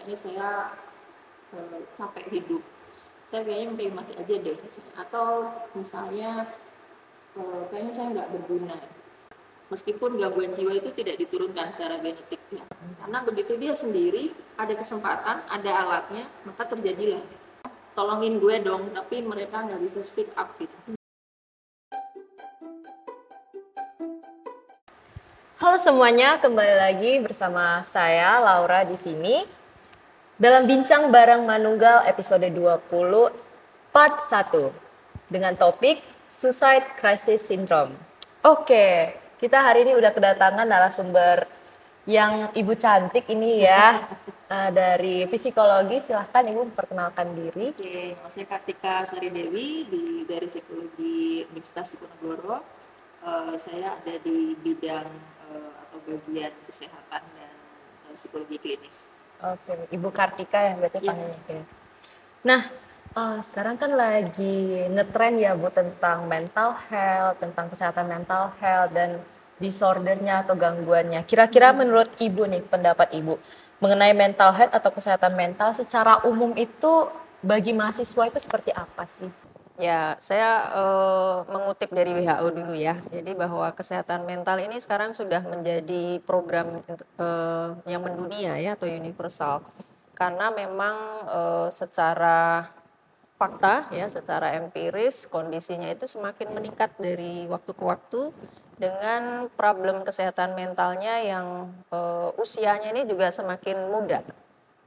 kayaknya saya uh, capek hidup. Saya kayaknya pengen mati aja deh. Atau misalnya uh, kayaknya saya nggak berguna. Meskipun gangguan jiwa itu tidak diturunkan secara genetik ya. karena begitu dia sendiri ada kesempatan ada alatnya maka terjadilah. Tolongin gue dong tapi mereka nggak bisa speak up gitu. Halo semuanya, kembali lagi bersama saya Laura di sini dalam bincang bareng Manunggal episode 20 part 1 dengan topik Suicide Crisis Syndrome. Oke, kita hari ini udah kedatangan narasumber yang ibu cantik ini ya uh, dari psikologi. Silahkan ibu memperkenalkan diri. Oke, saya Kartika Sari Dewi di dari psikologi Universitas Diponegoro. Uh, saya ada di bidang uh, atau bagian kesehatan dan uh, psikologi klinis. Oke, Ibu Kartika ya berarti ya. panggilnya. Nah, uh, sekarang kan lagi ngetren ya Bu tentang mental health, tentang kesehatan mental health dan disordernya atau gangguannya. Kira-kira hmm. menurut Ibu nih, pendapat Ibu mengenai mental health atau kesehatan mental secara umum itu bagi mahasiswa itu seperti apa sih? Ya, saya uh, mengutip dari WHO dulu ya. Jadi bahwa kesehatan mental ini sekarang sudah menjadi program uh, yang mendunia ya atau universal. Karena memang uh, secara fakta ya, secara empiris kondisinya itu semakin meningkat dari waktu ke waktu dengan problem kesehatan mentalnya yang usianya ini juga semakin muda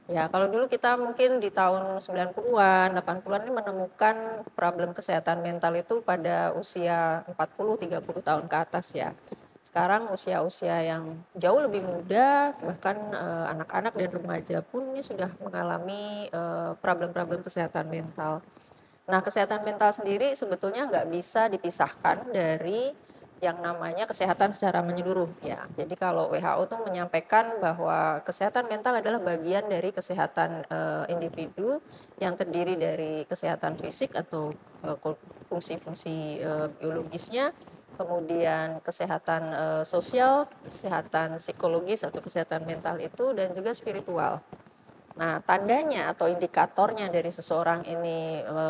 Ya, kalau dulu kita mungkin di tahun 90-an, 80-an ini menemukan problem kesehatan mental itu pada usia 40, 30 tahun ke atas ya. Sekarang usia-usia yang jauh lebih muda, bahkan eh, anak-anak dan remaja pun ini sudah mengalami eh, problem-problem kesehatan mental. Nah, kesehatan mental sendiri sebetulnya nggak bisa dipisahkan dari yang namanya kesehatan secara menyeluruh ya. Jadi kalau WHO tuh menyampaikan bahwa kesehatan mental adalah bagian dari kesehatan uh, individu yang terdiri dari kesehatan fisik atau fungsi-fungsi uh, biologisnya, kemudian kesehatan uh, sosial, kesehatan psikologis atau kesehatan mental itu dan juga spiritual. Nah, tandanya atau indikatornya dari seseorang ini e,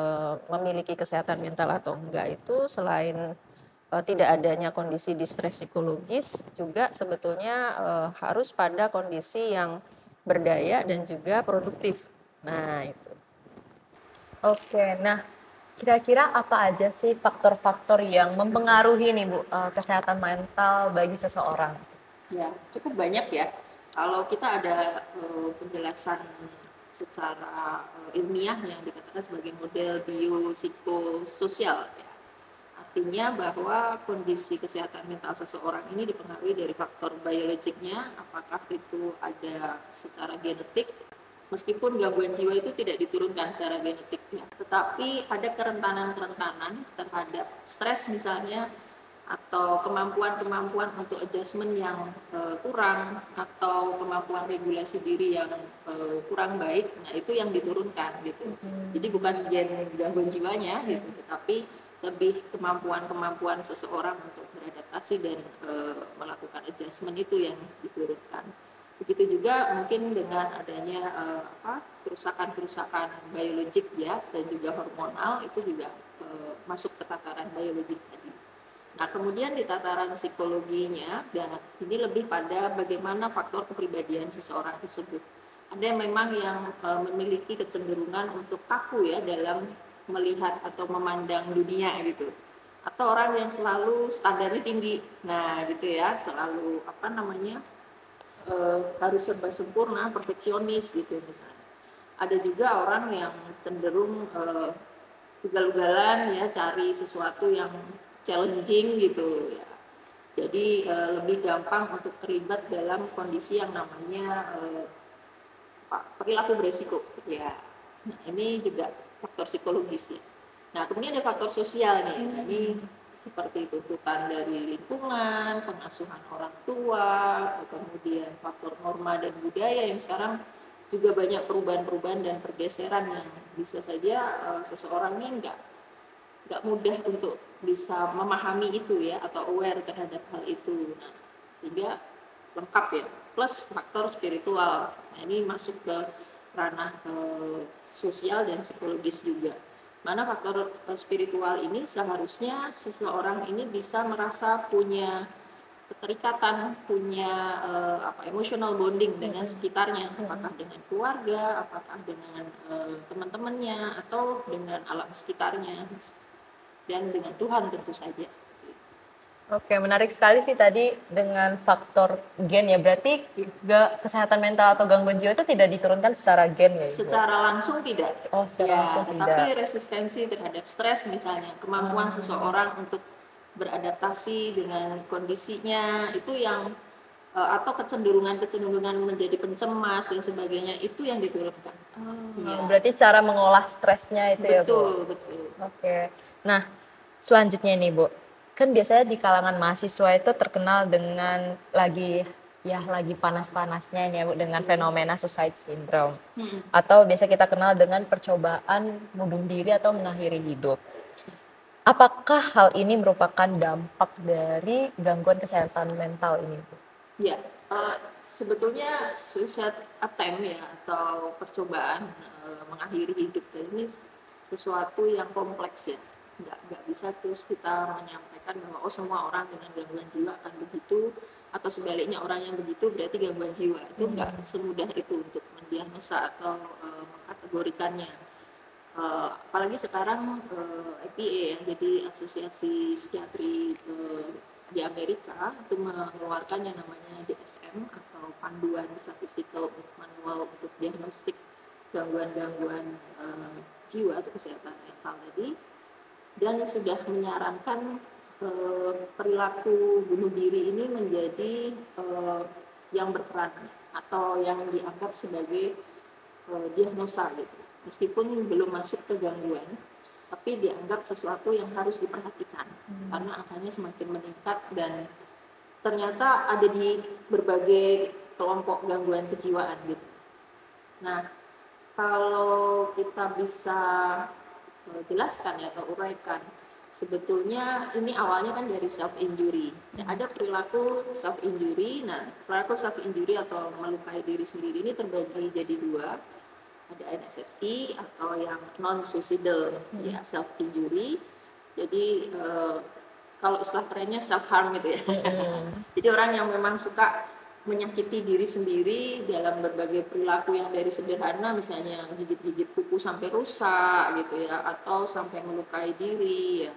memiliki kesehatan mental atau enggak itu selain tidak adanya kondisi distres psikologis juga sebetulnya uh, harus pada kondisi yang berdaya dan juga produktif. Nah, itu. Oke, nah kira-kira apa aja sih faktor-faktor yang mempengaruhi nih Bu uh, kesehatan mental bagi seseorang? Ya, cukup banyak ya. Kalau kita ada uh, penjelasan secara uh, ilmiah yang dikatakan sebagai model biopsikososial ya artinya bahwa kondisi kesehatan mental seseorang ini dipengaruhi dari faktor biologiknya, apakah itu ada secara genetik, meskipun gangguan jiwa itu tidak diturunkan secara genetik, ya. tetapi ada kerentanan-kerentanan terhadap stres misalnya, atau kemampuan-kemampuan untuk adjustment yang uh, kurang atau kemampuan regulasi diri yang uh, kurang baik, nah itu yang diturunkan gitu. Hmm. Jadi bukan gen gangguan jiwanya gitu, tetapi lebih kemampuan-kemampuan seseorang untuk beradaptasi dan e, melakukan adjustment itu yang diturunkan. Begitu juga mungkin dengan adanya e, apa kerusakan-kerusakan biologik ya dan juga hormonal itu juga e, masuk ke tataran biologik tadi. Nah, kemudian di tataran psikologinya dan ini lebih pada bagaimana faktor kepribadian seseorang tersebut. Ada yang memang yang e, memiliki kecenderungan untuk kaku ya dalam melihat atau memandang dunia gitu. Atau orang yang selalu standarnya tinggi. Nah gitu ya selalu apa namanya e, harus serba sempurna perfeksionis gitu misalnya. Ada juga orang yang cenderung e, ugal-ugalan ya cari sesuatu yang challenging gitu ya. Jadi e, lebih gampang untuk terlibat dalam kondisi yang namanya e, perilaku beresiko ya. Nah ini juga faktor psikologis ya. Nah, kemudian ada faktor sosial nih. Ini seperti tuntutan dari lingkungan, pengasuhan orang tua, kemudian faktor norma dan budaya yang sekarang juga banyak perubahan-perubahan dan pergeseran yang bisa saja uh, seseorang ini enggak nggak mudah untuk bisa memahami itu ya atau aware terhadap hal itu. Nah, sehingga lengkap ya. Plus faktor spiritual. Nah, ini masuk ke ranah eh, sosial dan psikologis juga. Mana faktor eh, spiritual ini seharusnya seseorang ini bisa merasa punya keterikatan, punya uh, apa emotional bonding dengan sekitarnya, apakah dengan keluarga, apakah dengan teman-temannya atau dengan alam sekitarnya dan dengan Tuhan tentu saja. Oke, menarik sekali sih tadi dengan faktor gen ya. Berarti gak, kesehatan mental atau gangguan jiwa itu tidak diturunkan secara gen ya? Ibu? Secara langsung tidak. Oh, secara ya, langsung tetapi tidak. resistensi terhadap stres misalnya, kemampuan Hmm. seseorang untuk beradaptasi dengan kondisinya itu yang eh, atau kecenderungan-kecenderungan menjadi pencemas dan sebagainya itu yang diturunkan. Iya. Berarti cara mengolah stresnya itu ya, Bu? betul, betul. Oke. Nah, selanjutnya nih, Bu. Kan biasanya di kalangan mahasiswa itu terkenal dengan lagi ya lagi panas-panasnya ini ya, Bu, dengan fenomena suicide syndrome. Atau biasa kita kenal dengan percobaan bunuh diri atau mengakhiri hidup. Apakah hal ini merupakan dampak dari gangguan kesehatan mental ini, Bu? Ya, eh, sebetulnya suicide attempt ya atau percobaan eh, mengakhiri hidup ini sesuatu yang kompleks ya. Nggak, nggak bisa terus kita menyampaikan bahwa oh semua orang dengan gangguan jiwa akan begitu atau sebaliknya orang yang begitu berarti gangguan jiwa. Itu nggak semudah itu untuk mendiagnosa atau eh, mengkategorikannya. Eh, apalagi sekarang eh, IPA ya, jadi Asosiasi Psikiatri eh, di Amerika itu mengeluarkan yang namanya DSM atau Panduan Statistical Manual untuk Diagnostik Gangguan-gangguan eh, jiwa atau kesehatan mental tadi. Dan sudah menyarankan eh, perilaku bunuh diri ini menjadi eh, yang berperan atau yang dianggap sebagai eh, diagnosa gitu meskipun belum masuk ke gangguan tapi dianggap sesuatu yang harus diperhatikan karena angkanya semakin meningkat dan ternyata ada di berbagai kelompok gangguan kejiwaan gitu. Nah, kalau kita bisa eh, jelaskan ya atau uraikan sebetulnya ini awalnya kan dari self injury. Ya, ada perilaku self injury. Nah, perilaku self injury atau melukai diri sendiri ini terbagi jadi dua. Ada NSSI atau yang non suicidal ya self injury. Jadi eh, kalau istilah kerennya self harm gitu ya. Jadi orang yang memang suka menyakiti diri sendiri dalam berbagai perilaku yang dari sederhana misalnya gigit-gigit kuku sampai rusak gitu ya atau sampai melukai diri ya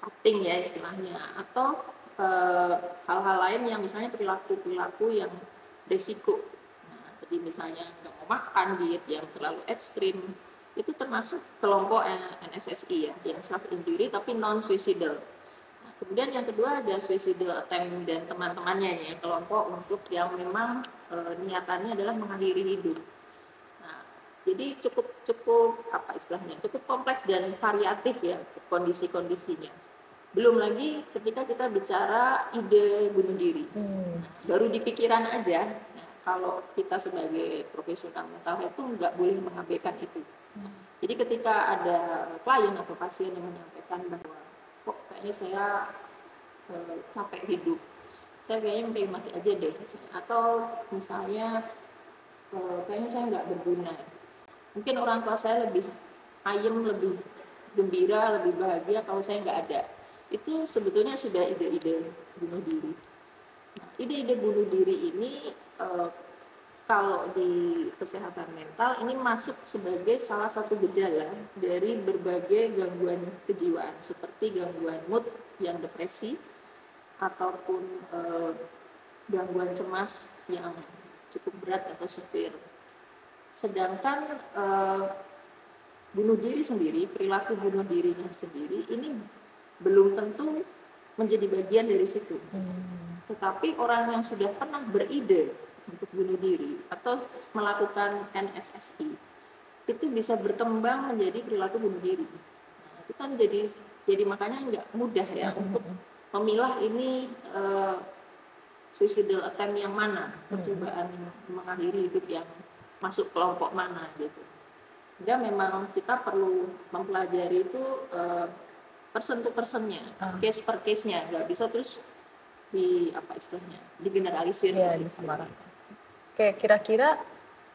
cutting ya istilahnya atau eh, hal-hal lain yang misalnya perilaku-perilaku yang risiko Nah, jadi misalnya nggak mau makan diet yang terlalu ekstrim itu termasuk kelompok NSSI ya yang self injury tapi non suicidal. Nah, kemudian yang kedua ada suicidal attempt dan teman-temannya nih, kelompok untuk yang memang e, niatannya adalah mengakhiri hidup. Nah, jadi cukup cukup apa istilahnya cukup kompleks dan variatif ya kondisi-kondisinya. Belum lagi ketika kita bicara ide bunuh diri, Nah, baru di pikiran aja. Nah, kalau kita sebagai profesional mental health itu nggak boleh mengabaikan itu. Jadi ketika ada klien atau pasien yang menyampaikan bahwa kok kayaknya saya eh, capek hidup, saya kayaknya pengen mati aja deh, atau misalnya eh, kayaknya saya nggak berguna. Mungkin orang tua saya lebih ayem, lebih gembira, lebih bahagia kalau saya nggak ada. Itu sebetulnya sudah ide-ide bunuh diri. Nah, ide-ide bunuh diri ini eh, kalau di kesehatan mental ini masuk sebagai salah satu gejala dari berbagai gangguan kejiwaan seperti gangguan mood yang depresi ataupun eh, gangguan cemas yang cukup berat atau severe. Sedangkan eh, bunuh diri sendiri, perilaku bunuh dirinya sendiri ini belum tentu menjadi bagian dari situ. Tetapi orang yang sudah pernah beride untuk bunuh diri atau melakukan NSSI itu bisa berkembang menjadi perilaku bunuh diri. Nah, itu kan jadi jadi makanya nggak mudah ya untuk memilah ini eh, suicidal attempt yang mana, percobaan mengakhiri hidup yang masuk kelompok mana gitu. Sehingga memang kita perlu mempelajari itu eh, person to personnya, case per case-nya, nggak bisa terus di apa istilahnya digeneralisir Iya, gitu. disamaratakan. Oke, kira-kira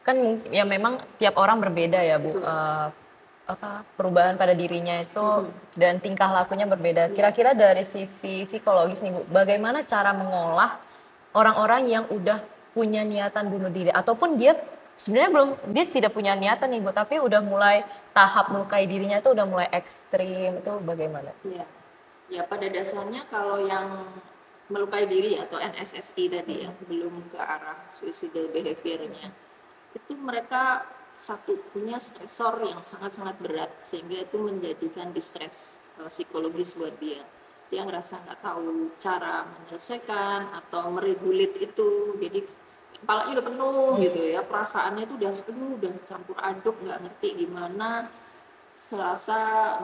kan ya memang tiap orang berbeda ya Bu. Eh, apa perubahan pada dirinya itu dan tingkah lakunya berbeda. Kira-kira dari sisi psikologis nih Bu, bagaimana cara mengolah orang-orang yang udah punya niatan bunuh diri ataupun dia sebenarnya belum dia tidak punya niatan nih Bu, tapi udah mulai tahap melukai dirinya itu udah mulai ekstrim itu bagaimana? Ya, ya pada dasarnya kalau yang melukai diri atau NSSI tadi ya belum ke arah suicidal behaviornya itu mereka satu punya stresor yang sangat-sangat berat sehingga itu menjadikan distress eh, psikologis buat dia dia ngerasa nggak tahu cara menyelesaikan atau meregulit itu jadi kepalanya udah penuh gitu ya. Perasaannya itu udah aduh udah campur aduk nggak ngerti gimana. Serasa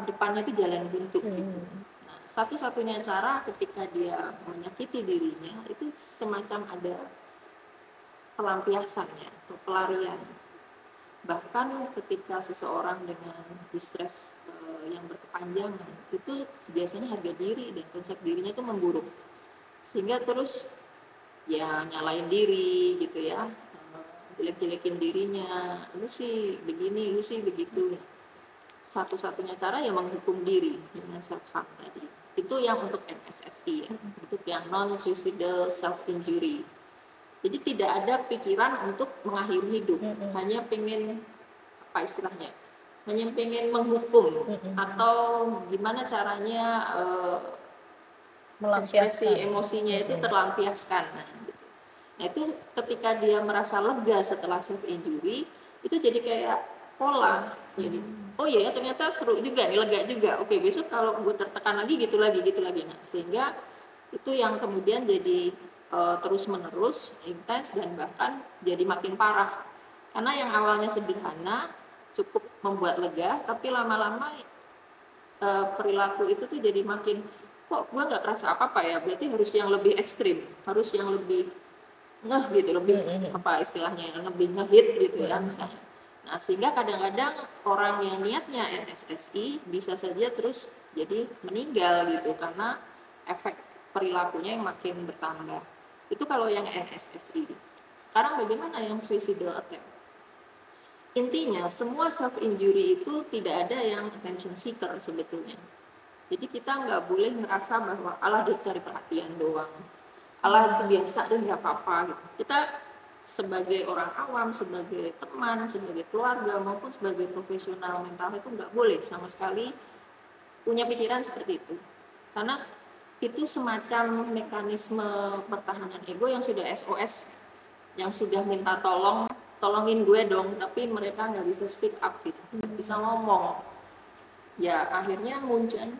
depannya itu jalan buntu gitu. Nah satu-satunya cara ketika dia menyakiti dirinya itu semacam ada pelampiasannya atau pelarian. Bahkan ketika seseorang dengan distress eh, yang berkepanjangan itu biasanya harga diri dan konsep dirinya itu memburuk. Sehingga terus ya nyalain diri gitu ya eh, jelek-jelekin dirinya lu sih begini lu sih begitu. Satu-satunya cara ya menghukum diri dengan self harm tadi. Itu yang untuk NSSI ya untuk yang non suicidal self injury jadi tidak ada pikiran untuk mengakhiri hidup hanya pengen apa istilahnya hanya pengen menghukum atau gimana caranya eh, ekspresi Melampiaskan. emosinya itu terlampiaskan. Nah, gitu. Nah, itu ketika dia merasa lega setelah self injury itu jadi kayak pola. Jadi oh iya ya ternyata seru juga nih lega juga. Oke besok kalau gue tertekan lagi gitu lagi gitu lagi. Nah sehingga itu yang kemudian jadi terus menerus intens dan bahkan jadi makin parah. Karena yang awalnya sederhana cukup membuat lega tapi lama-lama eh, perilaku itu tuh jadi makin kok gue nggak kerasa apa apa ya? Berarti harus yang lebih ekstrim harus yang lebih ngeh gitu lebih apa istilahnya yang lebih ngehit gitu ya misalnya. Nah sehingga kadang-kadang orang yang niatnya NSSI bisa saja terus jadi meninggal gitu karena efek perilakunya yang makin bertambah. Itu kalau yang NSSI sekarang bagaimana yang suicidal attempt? Intinya semua self injury itu tidak ada yang attention seeker sebetulnya jadi kita nggak boleh ngerasa bahwa Allah dia cari perhatian doang. Allah itu biasa dan nggak apa-apa gitu. Kita sebagai orang awam sebagai teman sebagai keluarga maupun sebagai profesional mental itu nggak boleh sama sekali punya pikiran seperti itu. Karena itu semacam mekanisme pertahanan ego yang sudah SOS yang sudah minta tolong tolongin gue dong tapi mereka nggak bisa speak up gitu nggak bisa ngomong. Ya akhirnya muncul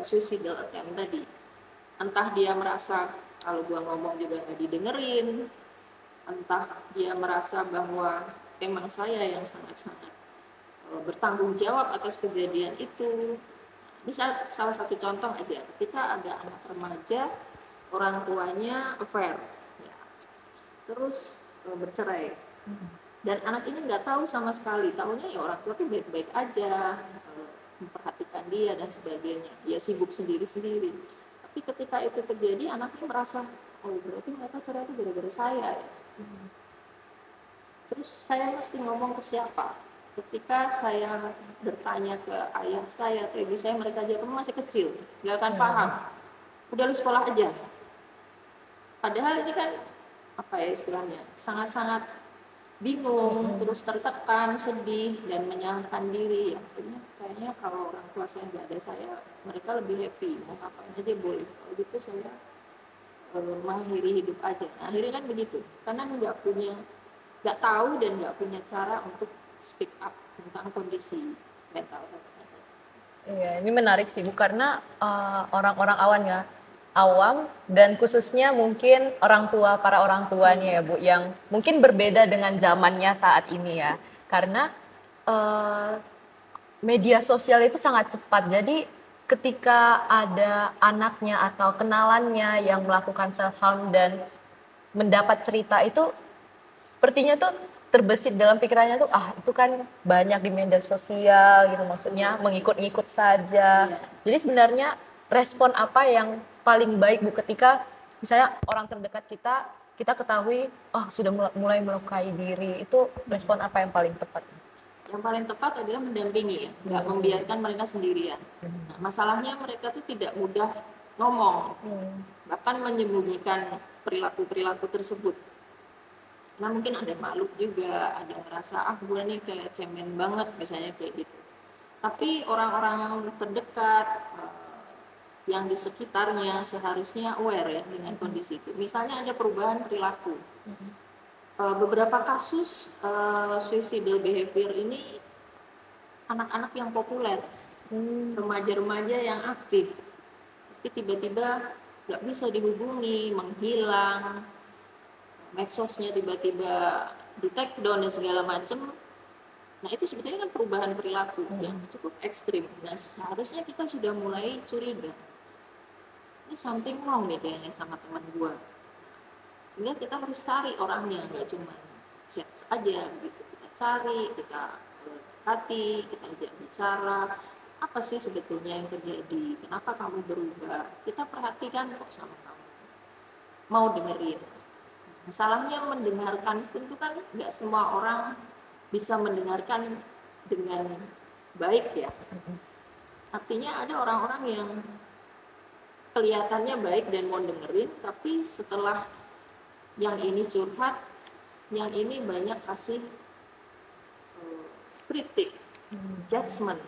suicidal attempt tadi. Entah dia merasa kalau gua ngomong juga nggak didengerin entah dia merasa bahwa emang saya yang sangat-sangat eh, bertanggung jawab atas kejadian itu. Bisa salah satu contoh aja ketika ada anak remaja orang tuanya affair ya, terus eh, bercerai. Dan anak ini nggak tahu sama sekali tahunya ya orang tua tuh baik-baik aja eh, memperhatikan dia dan sebagainya. Dia sibuk sendiri-sendiri. Tapi ketika itu terjadi anaknya merasa oh berarti mereka cerai itu gara-gara saya ya. Terus saya mesti ngomong ke siapa? Ketika saya bertanya ke ayah saya atau ibu saya mereka aja kamu masih kecil nggak akan paham. Udah lu sekolah aja. Padahal ini kan apa ya istilahnya sangat-sangat bingung terus tertekan sedih dan menyalahkan diri. Ya akhirnya kayaknya kalau orang tua saya nggak ada saya mereka lebih happy. Mau ngapain aja boleh. Kalau gitu saya eh, mengakhiri hidup aja. Nah, akhirnya kan begitu. Karena nggak punya nggak tahu dan nggak punya cara untuk speak up tentang kondisi mental health Iya, ini menarik sih. Bu karena uh, orang-orang awam ya, awam dan khususnya mungkin orang tua para orang tuanya ya Bu yang mungkin berbeda dengan zamannya saat ini ya. Karena uh, media sosial itu sangat cepat. Jadi ketika ada anaknya atau kenalannya yang melakukan self harm dan mendapat cerita itu sepertinya tuh terbesit dalam pikirannya tuh ah itu kan banyak di media sosial gitu maksudnya mengikut-ngikut saja. Jadi sebenarnya respon apa yang paling baik Bu ketika misalnya orang terdekat kita kita ketahui oh sudah mulai, melukai diri. Itu respon apa yang paling tepat? Yang paling tepat adalah mendampingi ya nggak membiarkan mereka sendirian. Nah, masalahnya mereka tuh tidak mudah ngomong bahkan menyembunyikan perilaku-perilaku tersebut. Karena mungkin ada malu juga ada ngerasa ah gue nih kayak cemen banget misalnya kayak gitu. Tapi orang-orang terdekat eh, yang di sekitarnya seharusnya aware ya dengan kondisi itu. Misalnya ada perubahan perilaku. Eh, beberapa kasus uh, suicidal behavior ini anak-anak yang populer remaja-remaja yang aktif tapi tiba-tiba nggak bisa dihubungi menghilang medsosnya tiba-tiba di take down dan segala macam nah itu sebetulnya kan perubahan perilaku yang cukup ekstrim. Nah seharusnya kita sudah mulai curiga ini something wrong nih kayaknya sama teman gua. Sehingga kita harus cari orangnya nggak cuma chat aja gitu. Kita cari kita dekati kita ajak bicara. Apa sih sebetulnya yang terjadi? Kenapa kamu berubah? Kita perhatikan kok sama kamu. Mau dengerin. Masalahnya mendengarkan itu kan nggak semua orang bisa mendengarkan dengan baik ya. Artinya ada orang-orang yang kelihatannya baik dan mau dengerin tapi setelah yang ini curhat yang ini banyak kasih uh, kritik judgement.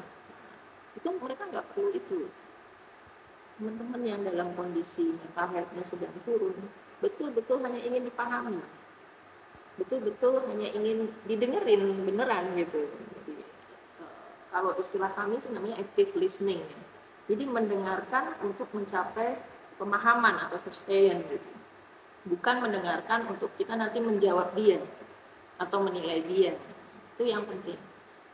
Itu mereka nggak perlu itu. Teman-teman yang dalam kondisi mental health-nya sedang turun betul-betul hanya ingin dipahami. Betul-betul hanya ingin didengerin beneran gitu. Jadi uh, kalau istilah kami sih namanya active listening jadi mendengarkan untuk mencapai pemahaman atau percaya gitu. Bukan mendengarkan untuk kita nanti menjawab dia atau menilai dia. Itu yang penting.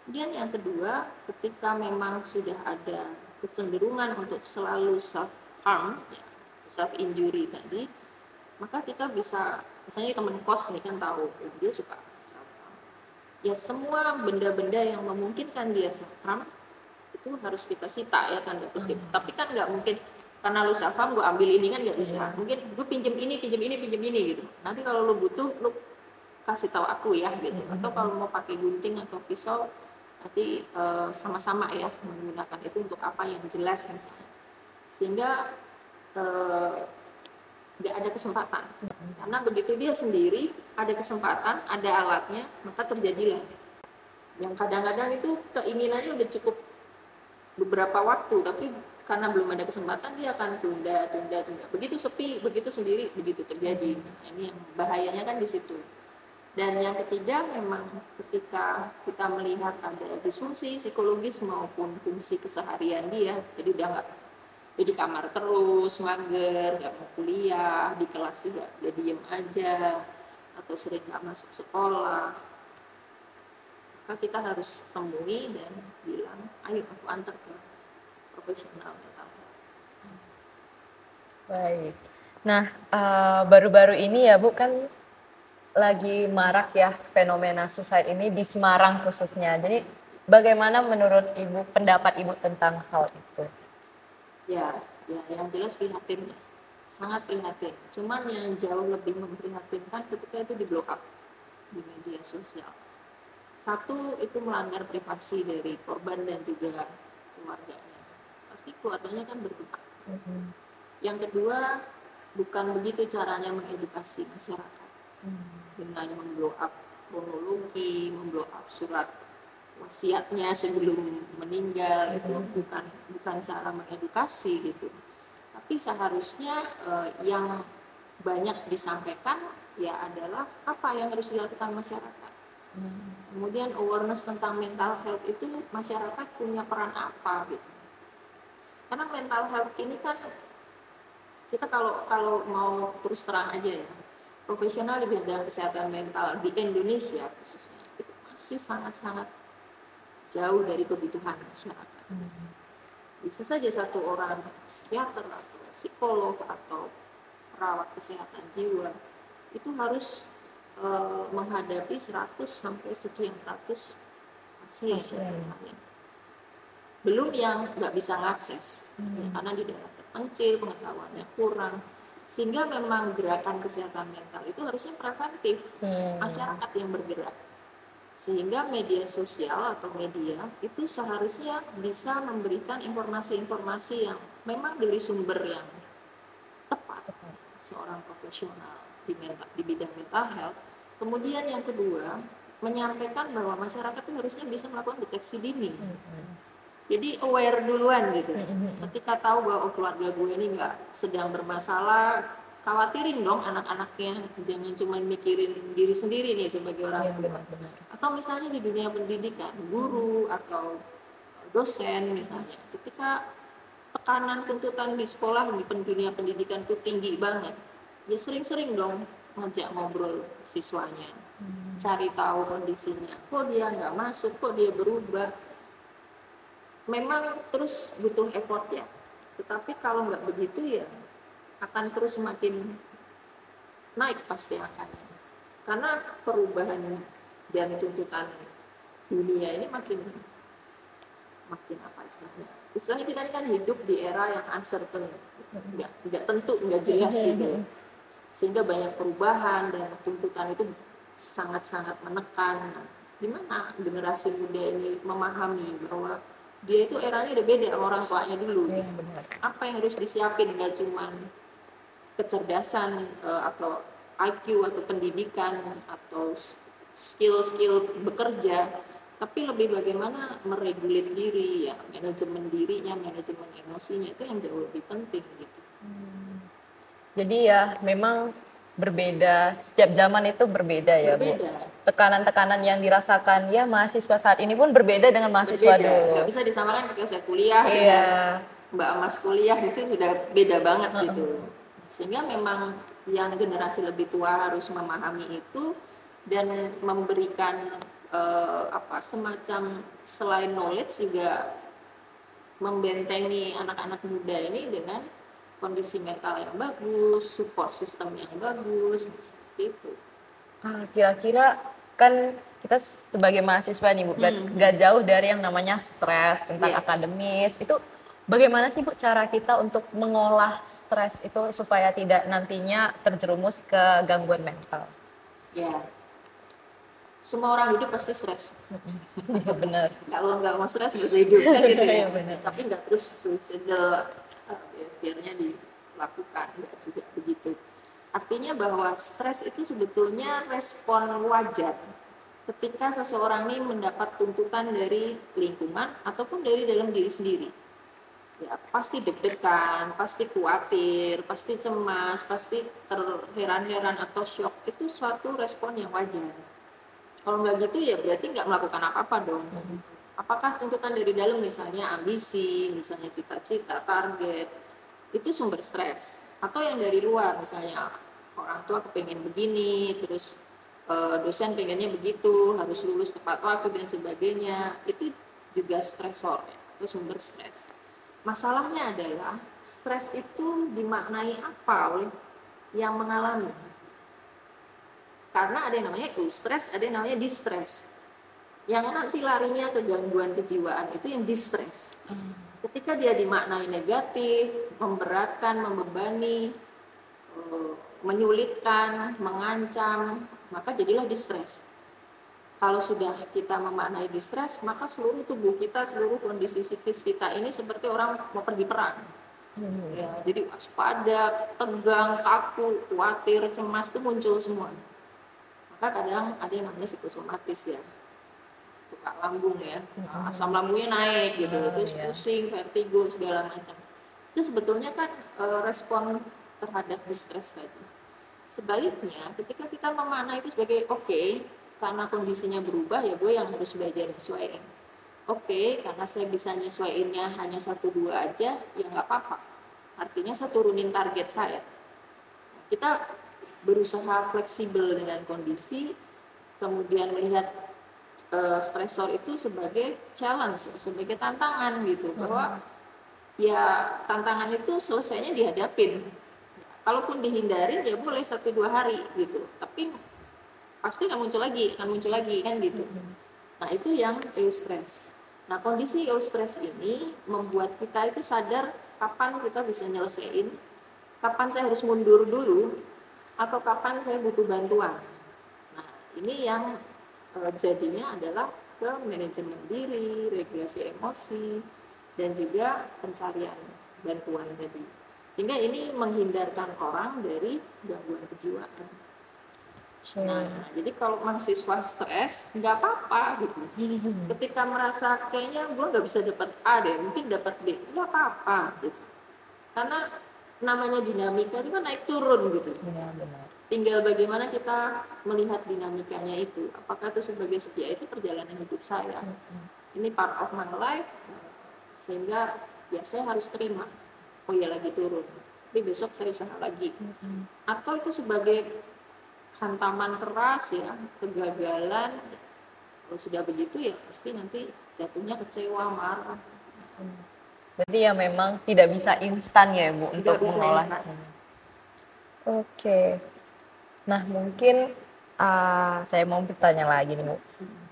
Kemudian yang kedua ketika memang sudah ada kecenderungan untuk selalu self harm ya, self injury tadi maka kita bisa misalnya teman kos nih kan tahu dia suka self harm ya semua benda-benda yang memungkinkan dia self harm itu harus kita sita ya tanda kutip. Tapi kan nggak mungkin karena lu harm gue ambil ini kan nggak bisa. Yeah. mungkin gue pinjem ini pinjem ini pinjem ini gitu. Nanti kalau lu butuh lu kasih tahu aku ya gitu. Mm -hmm. atau kalau mau pakai gunting atau pisau nanti uh, sama-sama ya menggunakan itu untuk apa yang jelas misalnya. Sehingga nggak uh, ada kesempatan. Karena begitu dia sendiri ada kesempatan ada alatnya maka terjadilah. Yang kadang-kadang itu keinginannya udah cukup beberapa waktu tapi karena belum ada kesempatan dia akan tunda tunda tunda. Begitu sepi begitu sendiri begitu terjadi. Nah, ini yang bahayanya kan di situ. Dan yang ketiga memang ketika kita melihat ada disfungsi psikologis maupun fungsi keseharian dia jadi udah nggak di kamar terus mager nggak mau kuliah di kelas juga dia diem aja atau sering nggak masuk sekolah maka kita harus temui dan bilang ayo aku antar ke profesional mental Baik. Nah, uh, baru-baru ini ya Bu kan lagi marak ya fenomena suicide ini di Semarang khususnya. Jadi bagaimana menurut Ibu pendapat Ibu tentang hal itu? Ya, ya yang jelas prihatin ya. Sangat prihatin. Cuman yang jauh lebih memprihatinkan ketika itu di blow up di media sosial. Satu itu melanggar privasi dari korban dan juga keluarganya pasti keluarganya kan berduka. Mm-hmm. Yang kedua, bukan begitu caranya mengedukasi masyarakat mm-hmm. dengan memblow up kronologi, memblow up surat wasiatnya sebelum meninggal mm-hmm. itu bukan bukan cara mengedukasi gitu. Tapi seharusnya eh, yang banyak disampaikan ya adalah apa yang harus dilakukan masyarakat. Mm-hmm. Kemudian awareness tentang mental health itu masyarakat punya peran apa gitu karena mental health ini kan kita kalau kalau mau terus terang aja ya profesional di bidang kesehatan mental di Indonesia khususnya itu masih sangat-sangat jauh dari kebutuhan masyarakat. Hmm. Bisa saja satu orang psikiater atau psikolog atau perawat kesehatan jiwa itu harus e, menghadapi 100 sampai sekian ratus pasien. pasien belum yang nggak bisa ngakses hmm. ya, karena di daerah terpencil pengetahuannya kurang sehingga memang gerakan kesehatan mental itu harusnya preventif Hmm. masyarakat yang bergerak sehingga media sosial atau media itu seharusnya bisa memberikan informasi-informasi yang memang dari sumber yang tepat seorang profesional di mental, di bidang mental health. Kemudian yang kedua menyampaikan bahwa masyarakat itu harusnya bisa melakukan deteksi dini. Jadi aware duluan gitu. Ketika tahu bahwa oh, keluarga gue ini nggak sedang bermasalah khawatirin dong anak-anaknya. Jangan cuma mikirin diri sendiri nih sebagai orang Iya, tua. benar-benar. atau misalnya di dunia pendidikan guru atau dosen misalnya. Ketika tekanan tuntutan di sekolah di dunia pendidikan itu tinggi banget ya sering-sering dong ngajak ngobrol siswanya. Cari tahu kondisinya. Kok dia nggak masuk? Kok dia berubah? Memang terus butuh effort ya. Tetapi kalau nggak begitu ya akan terus semakin naik pasti akannya karena perubahan dan tuntutan dunia ini makin makin apa istilahnya? Istilahnya kita ini kan hidup di era yang uncertain. Nggak nggak tentu nggak jelas gitu sehingga banyak perubahan dan tuntutan itu sangat-sangat menekan Nah, gimana generasi muda ini memahami bahwa dia itu eranya udah beda sama orang tuanya dulu gitu. benar. apa yang harus disiapin nggak cuman kecerdasan eh, atau IQ atau pendidikan atau skill-skill bekerja tapi lebih bagaimana meregulir diri ya manajemen dirinya manajemen emosinya itu yang jauh lebih penting gitu Jadi ya memang berbeda, setiap zaman itu berbeda ya Bu. berbeda Tekanan-tekanan yang dirasakan ya mahasiswa saat ini pun berbeda dengan mahasiswa berbeda dulu. nggak bisa disamakan ketika saya kuliah Iya. dengan mbak emas kuliah itu sudah beda banget gitu sehingga memang yang generasi lebih tua harus memahami itu dan memberikan eh, apa semacam selain knowledge juga membentengi anak-anak muda ini dengan kondisi mental yang bagus, support system yang bagus, seperti itu. Ah, kira-kira kan kita sebagai mahasiswa nih Bu, berarti nggak jauh dari yang namanya stres tentang Iya. akademis. Itu bagaimana sih Bu cara kita untuk mengolah stres itu supaya tidak nantinya terjerumus ke gangguan mental? Ya, semua orang hidup pasti stres. Iya benar. kalau nggak mau stres nggak bisa hidup kan gitu ya benar. tapi nggak terus suicidal behaviornya dilakukan nggak juga begitu artinya bahwa stres itu sebetulnya respon wajar ketika seseorang ini mendapat tuntutan dari lingkungan ataupun dari dalam diri sendiri ya pasti deg-degan, pasti khawatir, pasti cemas, pasti terheran-heran atau shock itu suatu respon yang wajar. Kalau nggak gitu ya berarti nggak melakukan apa-apa dong. Apakah tuntutan dari dalam misalnya ambisi, misalnya cita-cita, target, itu sumber stres. Atau yang dari luar misalnya orang tua kepengen begini, terus eh, dosen pengennya begitu, harus lulus tepat waktu dan sebagainya, itu juga stresor ya, itu sumber stres. Masalahnya adalah stres itu dimaknai apa oleh yang mengalami karena ada yang namanya eustress, ada yang namanya distress. Yang nanti larinya ke gangguan kejiwaan itu yang distress. Ketika dia dimaknai negatif, memberatkan, membebani, menyulitkan, mengancam, maka jadilah distress. Kalau sudah kita memaknai distress, maka seluruh tubuh kita, seluruh kondisi psikis kita ini seperti orang mau pergi perang. Ya, jadi waspada, tegang, kaku, khawatir, cemas itu muncul semua maka kadang ada yang namanya psikosomatis ya tukar lambung ya. Asam lambungnya naik gitu Ah, terus iya. pusing vertigo segala macam. Itu sebetulnya kan eh, respon terhadap distress tadi. Sebaliknya ketika kita memaknai itu sebagai oke karena kondisinya berubah ya gue yang harus belajar nyesuaiin. Oke karena saya bisa nyesuaiinnya hanya satu dua aja ya nggak apa-apa. Artinya saya turunin target saya. Kita berusaha fleksibel dengan kondisi, kemudian melihat eh, stresor itu sebagai challenge, sebagai tantangan gitu, bahwa ya tantangan itu selesainya dihadapin. Kalaupun dihindarin ya boleh satu dua hari gitu, tapi pasti akan muncul lagi, akan muncul lagi kan gitu. Nah itu yang eustress. Nah kondisi eustress ini membuat kita itu sadar kapan kita bisa nyelesain kapan saya harus mundur dulu atau kapan saya butuh bantuan. Nah, ini yang uh, jadinya adalah ke manajemen diri, regulasi emosi, dan juga pencarian bantuan tadi. Sehingga ini menghindarkan orang dari gangguan kejiwaan. Okay. Nah, jadi kalau mahasiswa stres, nggak apa-apa gitu. Ketika merasa kayaknya gue nggak bisa dapat A deh, mungkin dapat B, nggak apa-apa gitu. Karena namanya dinamika itu kan naik turun gitu. Benar, benar. Tinggal bagaimana kita melihat dinamikanya itu. Apakah itu sebagai sebuah itu perjalanan hidup saya. Ini part of my life, sehingga ya saya harus terima. Oh ya lagi turun, tapi besok saya usaha lagi. Atau itu sebagai hantaman keras ya, kegagalan. Kalau sudah begitu ya pasti nanti jatuhnya kecewa, marah. Berarti ya memang tidak bisa instan ya Bu Tidak untuk mengolah. Oke. Nah mungkin uh, saya mau bertanya lagi nih Bu.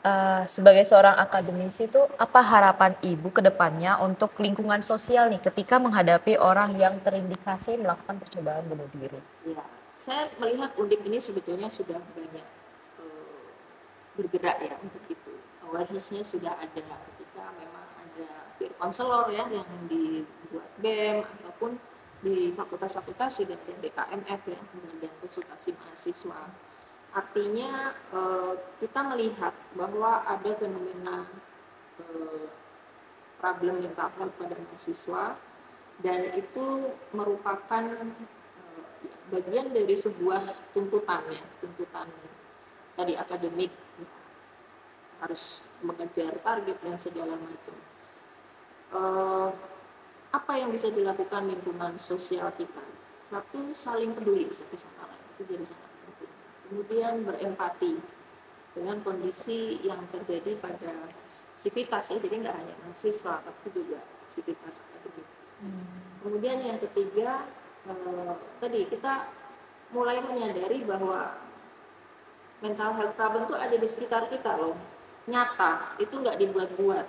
Uh, sebagai seorang akademisi itu apa harapan Ibu ke depannya untuk lingkungan sosial nih ketika menghadapi orang yang terindikasi melakukan percobaan bunuh diri? Ya, saya melihat undip ini sebetulnya sudah banyak eh, bergerak ya untuk itu. Awarenessnya sudah ada ketika memang ada peer counselor ya yang dibuat BEM ataupun di fakultas-fakultas sudah ada BKMF ya konsultasi mahasiswa. Artinya eh, kita melihat bahwa ada fenomena eh, problem mental health pada mahasiswa dan itu merupakan eh, bagian dari sebuah tuntutan ya, tuntutan tadi akademik harus mengejar target dan segala macam. Apa yang bisa dilakukan lingkungan sosial kita? Satu saling peduli satu sama lain itu jadi sangat penting. Kemudian berempati dengan kondisi yang terjadi pada sivitas ya, jadi nggak hanya mahasiswa tapi juga sivitas akademik. Kemudian yang ketiga eh, tadi kita mulai menyadari bahwa mental health problem itu ada di sekitar kita loh, nyata, itu nggak dibuat-buat.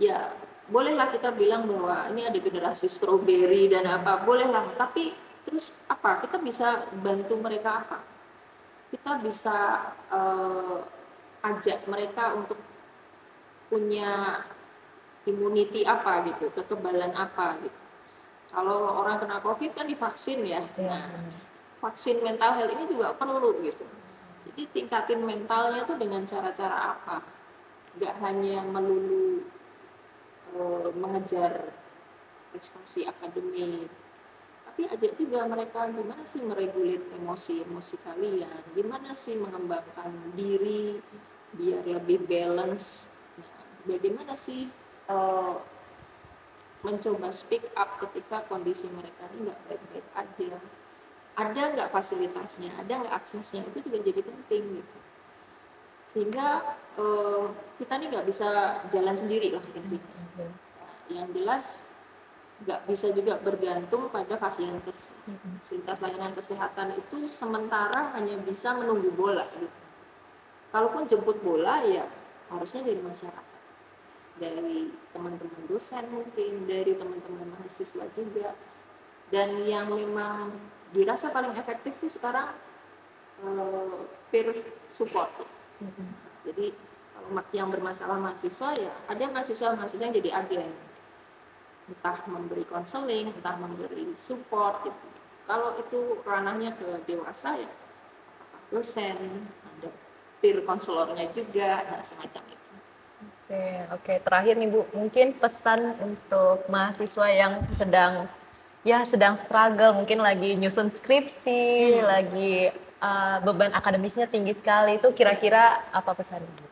Ya bolehlah kita bilang bahwa ini ada generasi strawberry dan apa, bolehlah. Tapi terus apa? Kita bisa bantu mereka apa? Kita bisa eh, ajak mereka untuk punya immunity apa gitu, kekebalan apa gitu. Kalau orang kena COVID kan divaksin ya. Nah, vaksin mental health ini juga perlu gitu. Jadi tingkatin mentalnya tuh dengan cara-cara apa? Gak hanya melulu eh, mengejar prestasi akademik, tapi ajak juga mereka gimana sih meregulit emosi-emosi kalian, gimana sih mengembangkan diri biar lebih balance, Nah, bagaimana sih eh, mencoba speak up ketika kondisi mereka ini nggak baik-baik aja? Ada nggak fasilitasnya? Ada nggak aksesnya? Itu juga jadi penting gitu sehingga eh, kita nih nggak bisa jalan sendiri lah intinya Nah, yang jelas nggak bisa juga bergantung pada fasilitas. Fasilitas layanan kesehatan itu sementara hanya bisa menunggu bola gitu. Kalaupun jemput bola ya harusnya dari masyarakat. Dari teman-teman dosen mungkin dari teman-teman mahasiswa juga. Dan yang memang dirasa paling efektif itu sekarang eh, peer support jadi kalau yang bermasalah mahasiswa ya ada mahasiswa-mahasiswa yang jadi agen. Entah memberi konseling entah memberi support gitu. Kalau itu ranahnya ke dewasa ya dosen ada peer konselornya juga nah semacam itu. Oke, oke. Terakhir nih Bu, mungkin pesan untuk mahasiswa yang sedang ya sedang struggle, mungkin lagi nyusun skripsi, lagi uh, beban akademisnya tinggi sekali. Itu kira-kira apa pesan Ibu?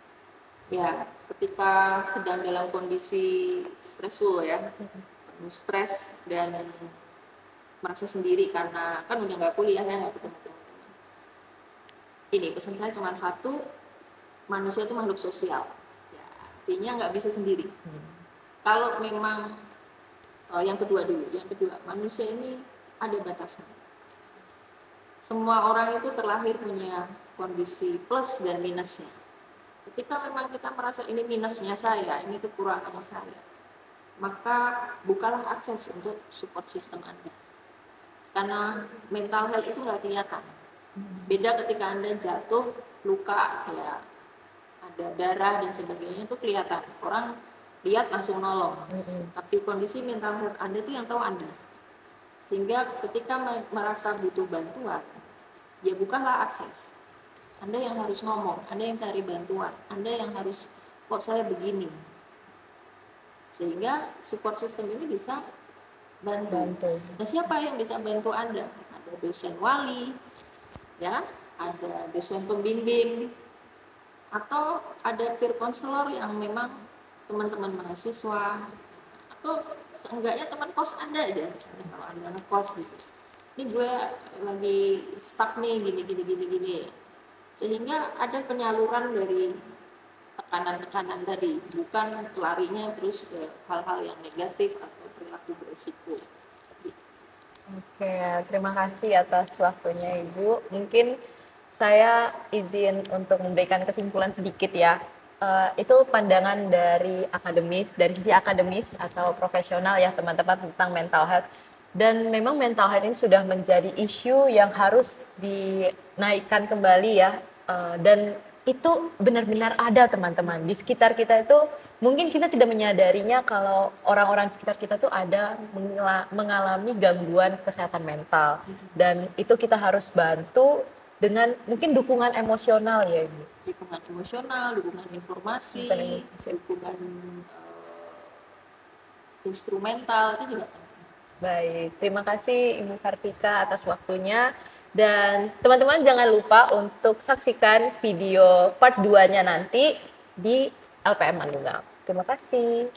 ya ketika sedang dalam kondisi stressful ya penuh stres dan merasa sendiri karena kan udah nggak kuliah ya nggak ketemu teman-teman. Ini pesan saya cuma satu manusia itu makhluk sosial. Ya, artinya nggak bisa sendiri. Kalau memang oh, yang kedua dulu yang kedua manusia ini ada batasan semua orang itu terlahir punya kondisi plus dan minusnya. Ketika memang kita merasa ini minusnya saya ini kekurangannya saya maka bukalah akses untuk support system anda. Karena mental health itu nggak kelihatan. Beda ketika anda jatuh luka ya ada darah dan sebagainya itu kelihatan. Orang lihat langsung nolong. Tapi kondisi mental health anda itu yang tahu anda sehingga ketika merasa butuh bantuan ya bukanlah akses anda yang harus ngomong anda yang cari bantuan anda yang harus kok saya begini sehingga support system ini bisa bantu. bantu. Nah, siapa yang bisa bantu Anda? Ada dosen wali, ya, ada dosen pembimbing, atau ada peer counselor yang memang teman-teman mahasiswa, atau seenggaknya teman kos Anda aja, misalnya kalau Anda ngekos gitu. Ini gue lagi stuck nih, gini, gini, gini, gini. Sehingga ada penyaluran dari tekanan-tekanan tadi, bukan larinya terus ke hal-hal yang negatif atau perilaku berisiko. Oke, terima kasih atas waktunya Ibu. Mungkin saya izin untuk memberikan kesimpulan sedikit ya. Uh, itu pandangan dari akademis, dari sisi akademis atau profesional ya teman-teman tentang mental health. Dan memang mental health ini sudah menjadi isu yang harus dinaikkan kembali ya. Uh, dan itu benar-benar ada teman-teman di sekitar kita itu mungkin kita tidak menyadarinya kalau orang-orang sekitar kita tuh ada mengalami gangguan kesehatan mental dan itu kita harus bantu dengan mungkin dukungan emosional ya ibu dukungan emosional dukungan informasi dukungan uh, instrumental itu juga penting baik terima kasih ibu Kartika atas waktunya dan teman-teman jangan lupa untuk saksikan video part 2-nya nanti di LPM Manunggal. Terima kasih.